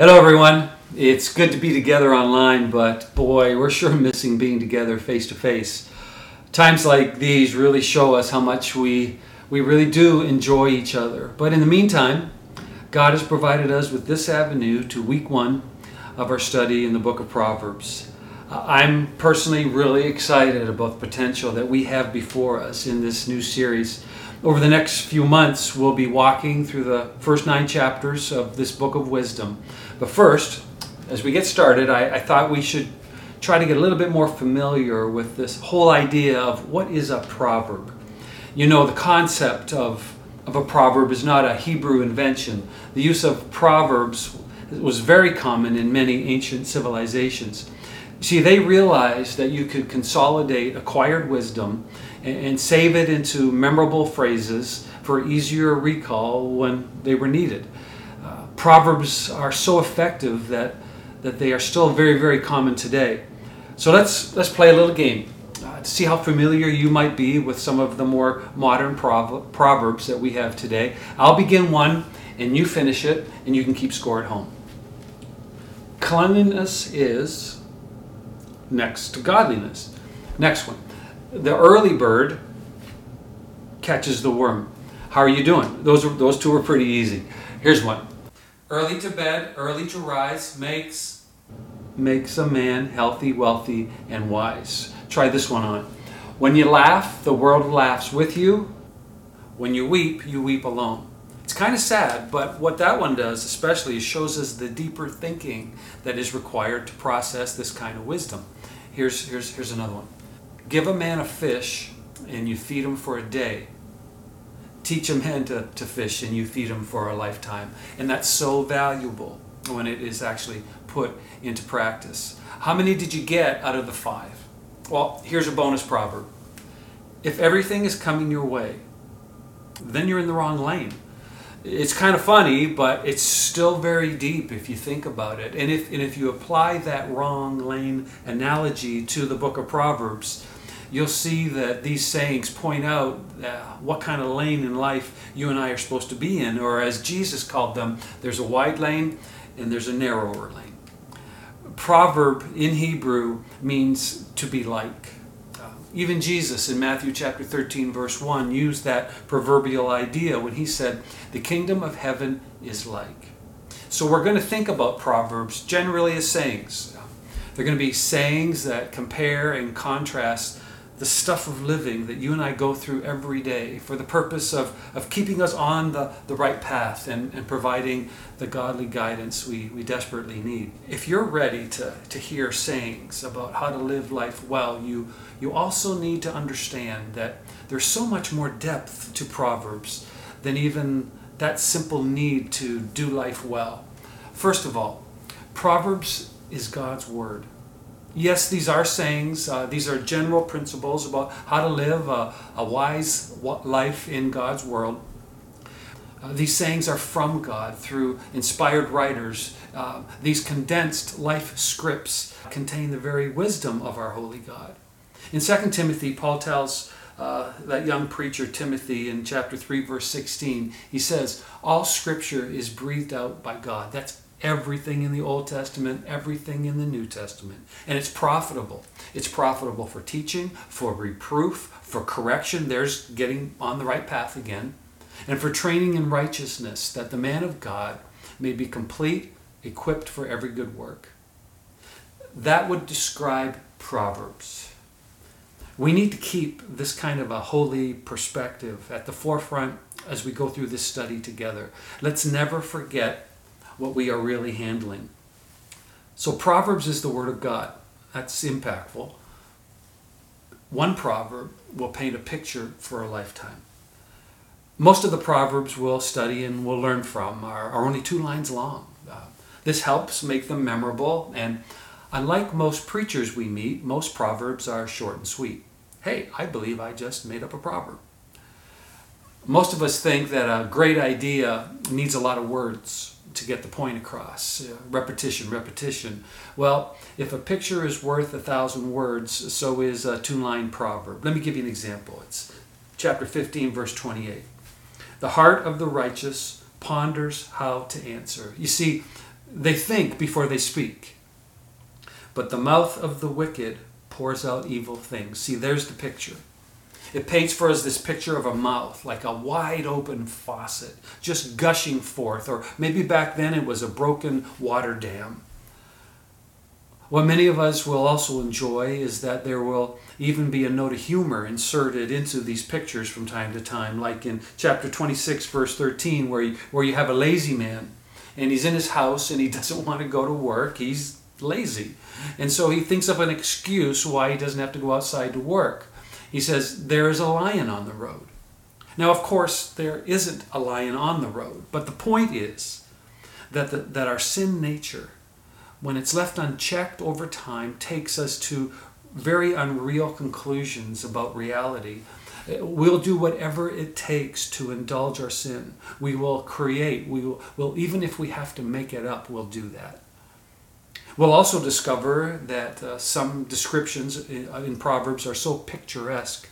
Hello, everyone. It's good to be together online, but boy, we're sure missing being together face to face. Times like these really show us how much we, we really do enjoy each other. But in the meantime, God has provided us with this avenue to week one of our study in the book of Proverbs. Uh, I'm personally really excited about the potential that we have before us in this new series. Over the next few months, we'll be walking through the first nine chapters of this book of wisdom. But first, as we get started, I, I, thought we should try to get a little bit more familiar with this whole idea of what is a proverb. You know, the concept of, of a proverb is not a Hebrew invention. The use of proverbs was very common in many ancient civilizations. See, they realized that you could consolidate acquired wisdom and, and save it into memorable phrases for easier recall when they were needed. Proverbs are so effective that, that they are still very, very common today. So let's, let's play a little game uh, to see how familiar you might be with some of the more modern prov- proverbs that we have today. I'll begin one and you finish it, and you can keep score at home. Cleanliness is next to godliness. Next one. The early bird catches the worm. How are you doing? Those are, those two are pretty easy. Here's one. Early to bed, early to rise makes makes a man healthy, wealthy, and wise. Try this one on. When you laugh, the world laughs with you. When you weep, you weep alone. It's kind of sad, but what that one does, especially, is shows us the deeper thinking that is required to process this kind of wisdom. Here's, here's, here's another one Give a man a fish, and you feed him for a day teach a man to, to fish and you feed him for a lifetime. And that's so valuable when it is actually put into practice. How many did you get out of the five? Well, here's a bonus proverb. If everything is coming your way, then you're in the wrong lane. It's kind of funny, but it's still very deep if you think about it. And if, and if you apply that wrong lane analogy to the book of Proverbs, you'll see that these sayings point out uh, what kind of lane in life you and I are supposed to be in, or as Jesus called them, there's a wide lane and there's a narrower lane. Proverb in Hebrew means to be like. Even Jesus in Matthew chapter 13, verse 1, used that proverbial idea when he said, The kingdom of heaven is like. So we're going to think about Proverbs generally as sayings. They're going to be sayings that compare and contrast the stuff of living that you and I go through every day for the purpose of, of keeping us on the, the right path and, and providing the godly guidance we, we desperately need. If you're ready to, to hear sayings about how to live life well, you, you also need to understand that there's so much more depth to Proverbs than even that simple need to do life well. First of all, Proverbs is God's Word yes, these are sayings, uh, these are general principles about how to live a, a wise life in God's world. Uh, these sayings are from God through inspired writers. Uh, these condensed life scripts contain the very wisdom of our holy God. In 2 Timothy, Paul tells uh, that young preacher Timothy in chapter 3, verse 16, he says, All scripture is breathed out by God. That's everything in the Old Testament, everything in the New Testament. And it's profitable. It's profitable for teaching, for reproof, for correction. There's getting on the right path again. And for training in righteousness, that the man of God may be complete, equipped for every good work. That would describe Proverbs. We need to keep this kind of a holy perspective at the forefront as we go through this study together. Let's never forget what we are really handling. So, Proverbs is the Word of God. That's impactful. One proverb will paint a picture for a lifetime. Most of the proverbs we'll study and we'll learn from are, are only two lines long. Uh, this helps make them memorable, and unlike most preachers we meet, most proverbs are short and sweet. Hey, I believe I just made up a proverb. Most of us think that a great idea needs a lot of words to get the point across. Uh, repetition, repetition. Well, if a picture is worth a thousand words, so is a two line proverb. Let me give you an example. It's chapter 15, verse 28. The heart of the righteous ponders how to answer. You see, They think before they speak. But the mouth of the wicked pours out evil things. See, there's the picture. It paints for us this picture of a mouth, like a wide open faucet, just gushing forth. Or maybe back then it was a broken water dam. What many of us will also enjoy is that there will even be a note of humor inserted into these pictures from time to time, like in chapter 26, verse 13, where you, where you have a lazy man and he's in his house and he doesn't want to go to work. He's lazy. And so he thinks of an excuse why he doesn't have to go outside to work. He says, There is a lion on the road. Now, of course, there isn't a lion on the road, but the point is that, the, that our sin nature when it's left unchecked over time, takes us to very unreal conclusions about reality. We'll do whatever it takes to indulge our sin. We will create. We will, will, even if we have to make it up, we'll do that. We'll also discover that uh, some descriptions in, uh, in Proverbs are so picturesque,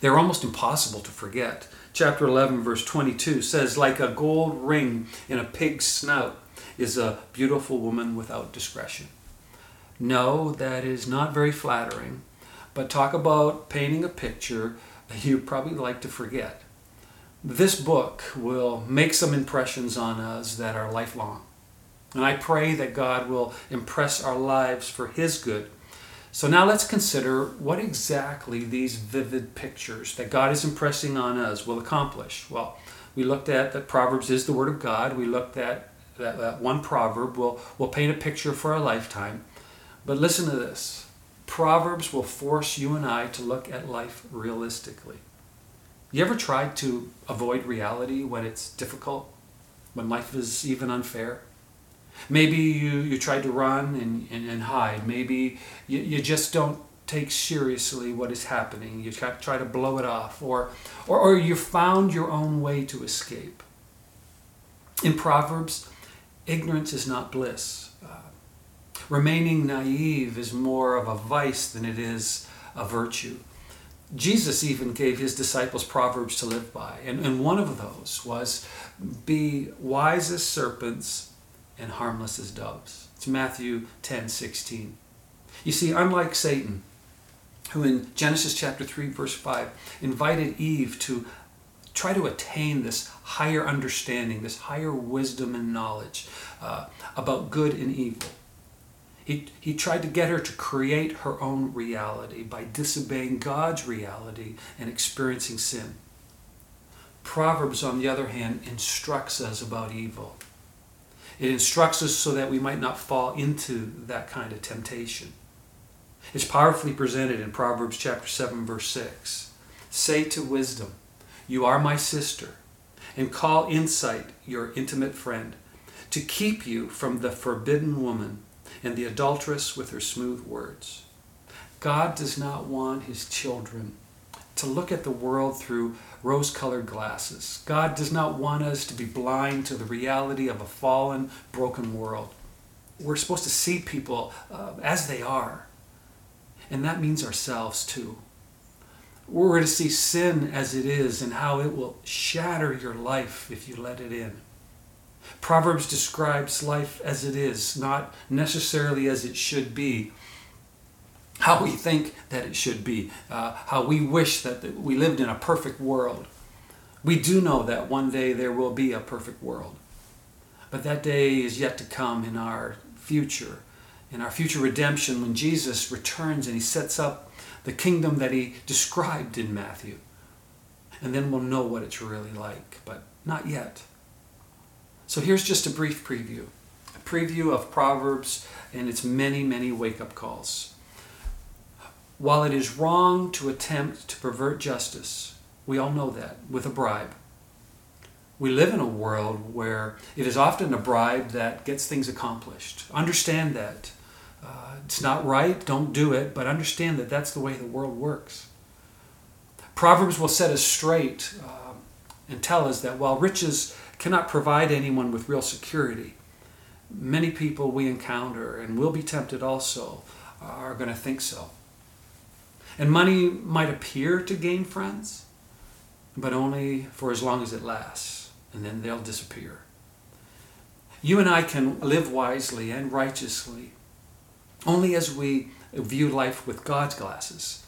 they're almost impossible to forget. Chapter 11, verse 22 says, Like a gold ring in a pig's snout is a beautiful woman without discretion. No, that is not very flattering, but talk about painting a picture you probably like to forget. This book will make some impressions on us that are lifelong. And I pray that God will impress our lives for His good. So now let's consider what exactly these vivid pictures that God is impressing on us will accomplish. Well, we looked at that Proverbs is the Word of God. We looked at that, that one proverb will, will paint a picture for a lifetime. But listen to this Proverbs will force you and I to look at life realistically. You ever tried to avoid reality when it's difficult? When life is even unfair? Maybe you, you tried to run and, and, and hide. Maybe you, you just don't take seriously what is happening. You try, to blow it off. Or, or, or you found your own way to escape. In Proverbs, ignorance is not bliss. Uh, remaining naive is more of a vice than it is a virtue. Jesus even gave his disciples proverbs to live by, and, and one of those was be wise as serpents and harmless as doves. It's Matthew 10 16. You see, unlike Satan, who in Genesis chapter 3, verse 5, invited Eve to try to attain this higher understanding, this higher wisdom and knowledge uh, about good and evil. He, he tried to get her to create her own reality by disobeying God's reality and experiencing sin. Proverbs, on the other hand, instructs us about evil. It instructs us so that we might not fall into that kind of temptation. It's powerfully presented in Proverbs chapter 7 verse 6. Say to wisdom, you are my sister, and call insight your intimate friend, to keep you from the forbidden woman and the adulteress with her smooth words. God does not want his children to look at the world through rose colored glasses. God does not want us to be blind to the reality of a fallen, broken world. We're supposed to see people uh, as they are, and that means ourselves too. We're to see sin as it is and how it will shatter your life if you let it in. Proverbs describes life as it is, not necessarily as it should be. How we think that it should be, uh, how we wish that we lived in a perfect world. We do know that one day there will be a perfect world. But that day is yet to come in our future, in our future redemption when Jesus returns and he sets up the kingdom that he described in Matthew. And then we'll know what it's really like, but not yet. So here's just a brief preview a preview of Proverbs and its many, many wake up calls. While it is wrong to attempt to pervert justice, we all know that, with a bribe. We live in a world where it is often a bribe that gets things accomplished. Understand that. Uh, it's not right, don't do it, but understand that that's the way the world works. Proverbs will set us straight uh, and tell us that while riches cannot provide anyone with real security, many people we encounter and will be tempted also are going to think so. And money might appear to gain friends, but only for as long as it lasts, and then they'll disappear. You and I can live wisely and righteously only as we view life with God's glasses.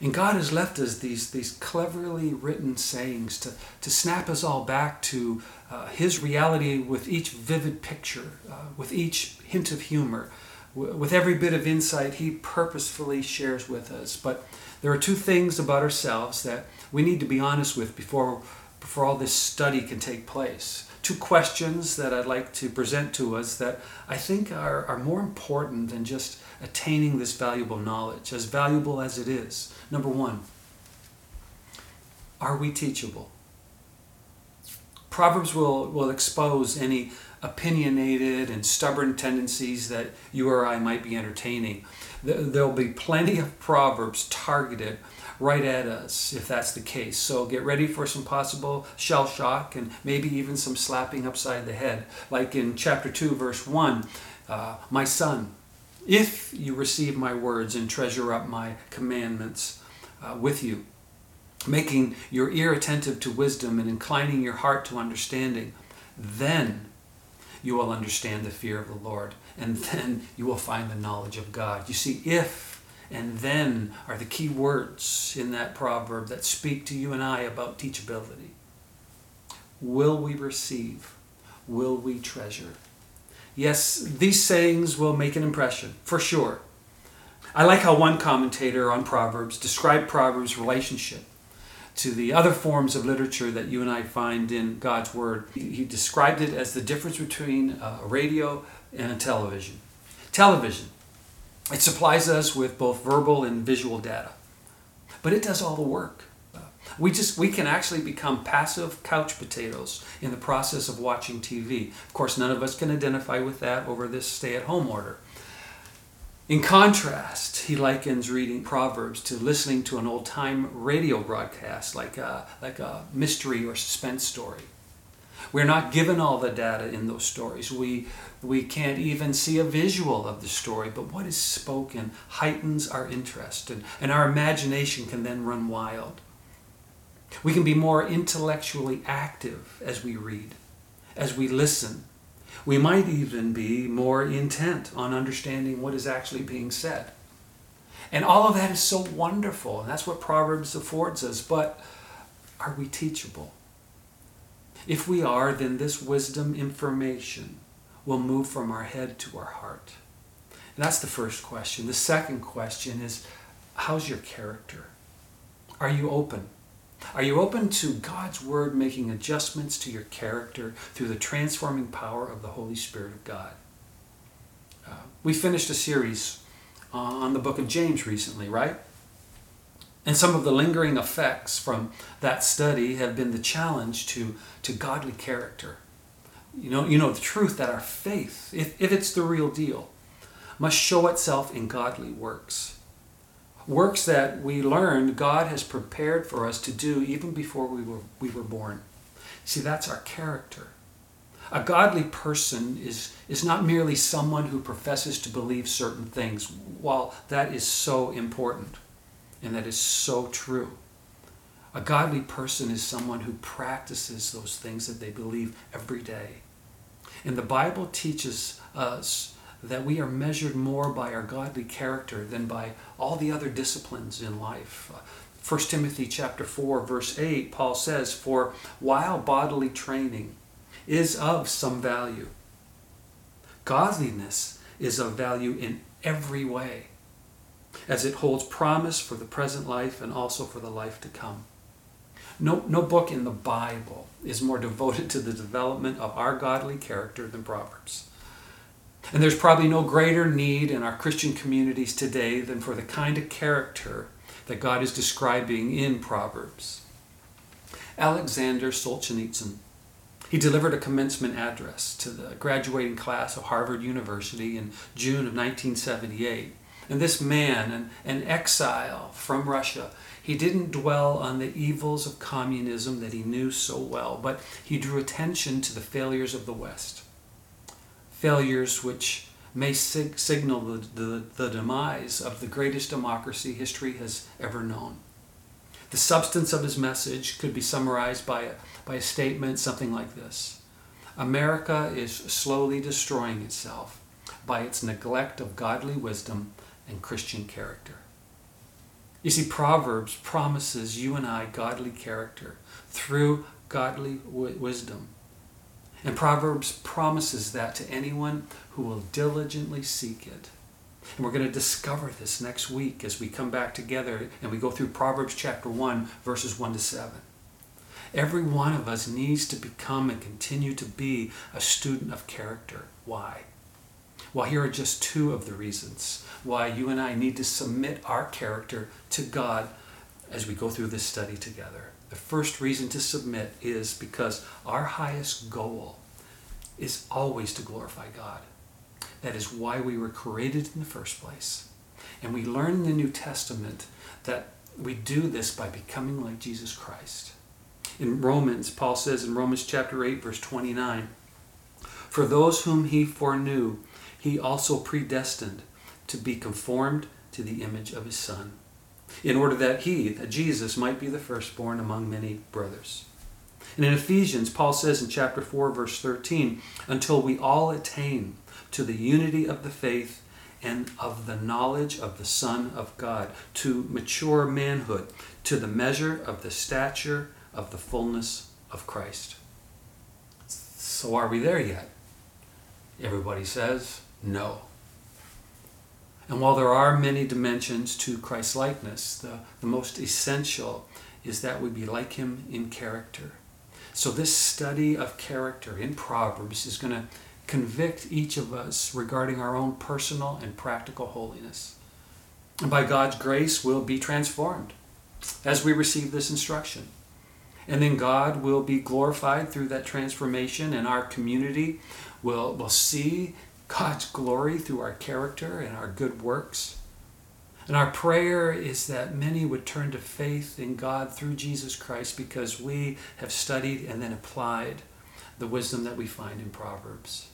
And God has left us these, these cleverly written sayings to, to snap us all back to uh, His reality with each vivid picture, uh, with each hint of humor, with every bit of insight He purposefully shares with us. But there are two things about ourselves that we need to be honest with before, before all this study can take place. Two questions that I'd like to present to us that I think are, are more important than just attaining this valuable knowledge, as valuable as it is. Number one, are we teachable? Proverbs will, will expose any opinionated and stubborn tendencies that you or I might be entertaining. There'll be plenty of Proverbs targeted right at us if that's the case. So get ready for some possible shell shock and maybe even some slapping upside the head. Like in chapter 2, verse 1 uh, My son, if you receive my words and treasure up my commandments uh, with you, making your ear attentive to wisdom and inclining your heart to understanding, then you will understand the fear of the Lord, and then you will find the knowledge of God. You see, if and then are the key words in that proverb that speak to you and I about teachability. Will we receive? Will we treasure? Yes, these sayings will make an impression, for sure. I like how one commentator on Proverbs described Proverbs' relationship to the other forms of literature that you and I find in God's Word. He described it as the difference between uh, a radio and a television. Television, it supplies us with both verbal and visual data, but it does all the work. We just we can actually become passive couch potatoes in the process of watching TV. Of course, none of us can identify with that over this stay-at-home order. In contrast, he likens reading Proverbs to listening to an old-time radio broadcast like a, like a mystery or suspense story. We're not given all the data in those stories. We, we can't even see a visual of the story, but what is spoken heightens our interest, and, and our imagination can then run wild. We can be more intellectually active as we read, as we listen. We might even be more intent on understanding what is actually being said. And all of that is so wonderful, and that's what Proverbs affords us. But are we teachable? If we are, then this wisdom information will move from our head to our heart. And that's the first question. The second question is how's your character? Are you open? Are you open to God's Word making adjustments to your character through the transforming power of the Holy Spirit of God? Uh, we finished a series on the book of James recently, right? And some of the lingering effects from that study have been the challenge to, to godly character. You know, you know the truth that our faith, if, if it's the real deal, must show itself in godly works works that we learned God has prepared for us to do even before we were, we were born. See, that's our character. A godly person is, is not merely someone who professes to believe certain things, while that is so important and that is so true. A godly person is someone who practices those things that they believe every day. And the Bible teaches us that we are measured more by our godly character than by all the other disciplines in life. Uh, 1 Timothy chapter 4 verse 8 Paul says for while bodily training is of some value godliness is of value in every way as it holds promise for the present life and also for the life to come. No, no book in the Bible is more devoted to the development of our godly character than Proverbs. And there's probably no greater need in our Christian communities today than for the kind of character that God is describing in Proverbs. Alexander Solzhenitsyn, he delivered a commencement address to the graduating class of Harvard University in June of 1978. And this man, an, an exile from Russia, he didn't dwell on the evils of communism that he knew so well, but he drew attention to the failures of the West failures which may sig- signal the, the, the demise of the greatest democracy history has ever known. The substance of his message could be summarized by a, by a statement something like this America is slowly destroying itself by its neglect of godly wisdom and Christian character. You see, Proverbs promises you and I godly character through godly w- wisdom. And Proverbs promises that to anyone who will diligently seek it. And we're going to discover this next week as we come back together and we go through Proverbs chapter 1, verses 1 to 7. Every one of us needs to become and continue to be a student of character. Why? Well, here are just two of the reasons why you and I need to submit our character to God as we go through this study together. The first reason to submit is because our highest goal is always to glorify God. That is why we were created in the first place. And we learn in the New Testament that we do this by becoming like Jesus Christ. In Romans, Paul says in Romans chapter 8, verse 29, For those whom he foreknew, he also predestined to be conformed to the image of his Son, in order that he, that Jesus, might be the firstborn among many brothers. And in Ephesians, Paul says in chapter 4, verse 13, until we all attain to the unity of the faith and of the knowledge of the Son of God, to mature manhood, to the measure of the stature of the fullness of Christ. So are we there yet? Everybody says no. And while there are many dimensions to Christ likeness, the, the most essential is that we be like him in character. So, this study of character in Proverbs is going to convict each of us regarding our own personal and practical holiness. And by God's grace, we'll be transformed as we receive this instruction. And then God will be glorified through that transformation, and our community will, will see God's glory through our character and our good works. And our prayer is that many would turn to faith in God through Jesus Christ because we have studied and then applied the wisdom that we find in Proverbs.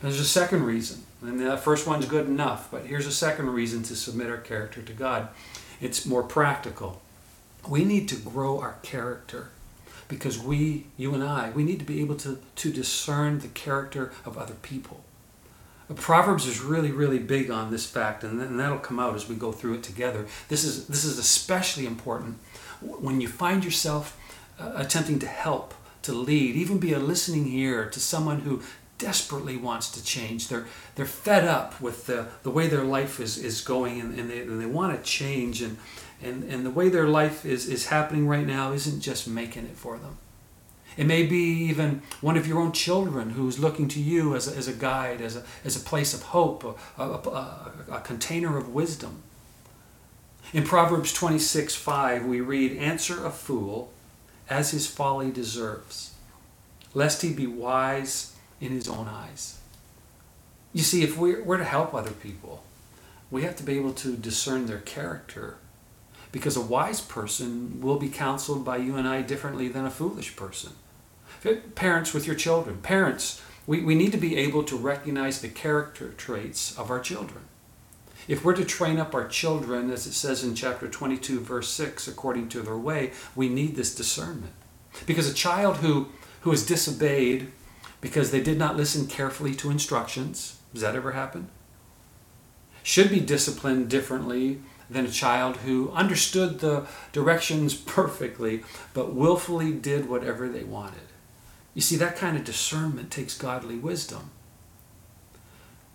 And there's a second reason, and the first one's good enough, but here's a second reason to submit our character to God. It's more practical. We need to grow our character because we, you and I, we need to be able to, to discern the character of other people. Proverbs is really, really big on this fact, and, that'll come out as we go through it together. This is, this is especially important when you find yourself uh, attempting to help, to lead, even be a listening ear to someone who desperately wants to change. They're, they're fed up with the, the way their life is, is going, and, and, they, and they want to change. And, and, and the way their life is, is happening right now isn't just making it for them. It may be even one of your own children who's looking to you as a, as a guide, as a, as a place of hope, a, a, a, a container of wisdom. In Proverbs 26 5, we read, Answer a fool as his folly deserves, lest he be wise in his own eyes. You see, if we're, we're to help other people, we have to be able to discern their character because a wise person will be counseled by you and I differently than a foolish person. Parents with your children. Parents, we, we need to be able to recognize the character traits of our children. If we're to train up our children, as it says in chapter 22, verse 6, according to their way, we need this discernment. Because a child who, who is disobeyed because they did not listen carefully to instructions, does that ever happen? Should be disciplined differently than a child who understood the directions perfectly but willfully did whatever they wanted. You see, that kind of discernment takes godly wisdom.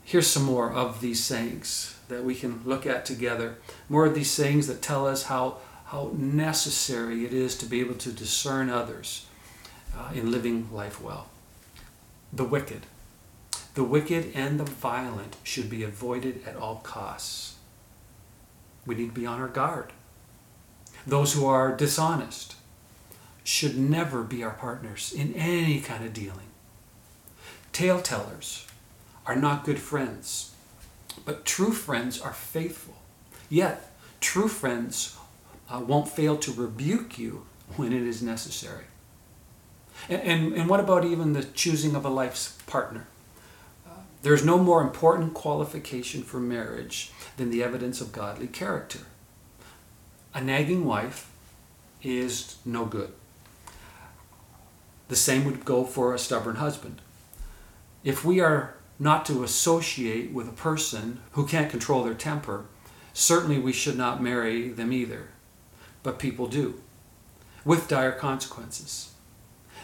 Here's some more of these sayings that we can look at together. More of these sayings that tell us how, how necessary it is to be able to discern others uh, in living life well. The wicked. The wicked and the violent should be avoided at all costs. We need to be on our guard. Those who are dishonest, should never be our partners in any kind of dealing. Tale tellers are not good friends, but true friends are faithful. Yet, true friends uh, won't fail to rebuke you when it is necessary. And, and, and what about even the choosing of a life's partner? There's no more important qualification for marriage than the evidence of godly character. A nagging wife is no good. The same would go for a stubborn husband. If we are not to associate with a person who can't control their temper, certainly we should not marry them either. But people do, with dire consequences.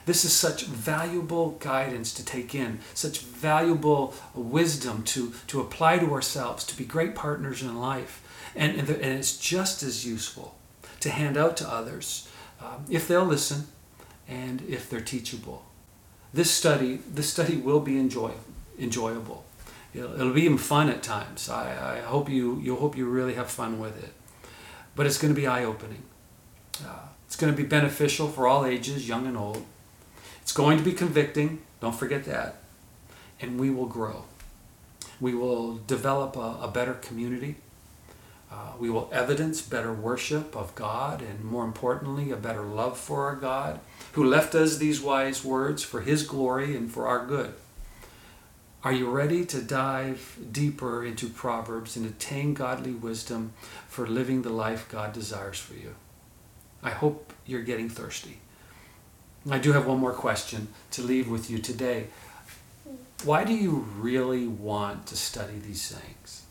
This is such valuable guidance to take in, such valuable wisdom to, to apply to ourselves, to be great partners in life. And, and, the, and it's just as useful to hand out to others um, if they'll listen and if they're teachable. This study, this study will be enjoy, enjoyable. It'll, it'll be even fun at times. I, I hope you you hope you really have fun with it. But it's going to be eye opening. Uh, it's going to be beneficial for all ages, young and old. It's going to be convicting. Don't forget that. And we will grow. We will develop a, a better community. Uh, we will evidence better worship of God and, more importantly, a better love for our God, who left us these wise words for His glory and for our good. Are you ready to dive deeper into Proverbs and attain godly wisdom for living the life God desires for you? I hope you're getting thirsty. I do have one more question to leave with you today. Why do you really want to study these things?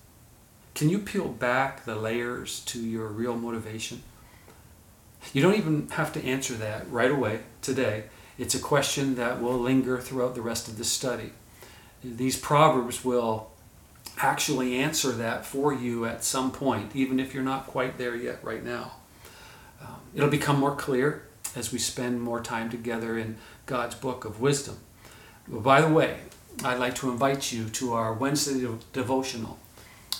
Can you peel back the layers to your real motivation? You don't even have to answer that right away today. It's a question that will linger throughout the rest of the study. These proverbs will actually answer that for you at some point, even if you're not quite there yet right now. Um, it'll become more clear as we spend more time together in God's book of wisdom. By the way, I'd like to invite you to our Wednesday devotional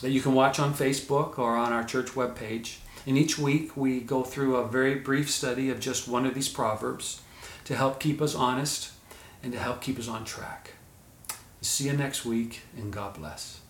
that you can watch on Facebook or on our church webpage. And each week we go through a very brief study of just one of these proverbs to help keep us honest and to help keep us on track. See you next week, and God bless.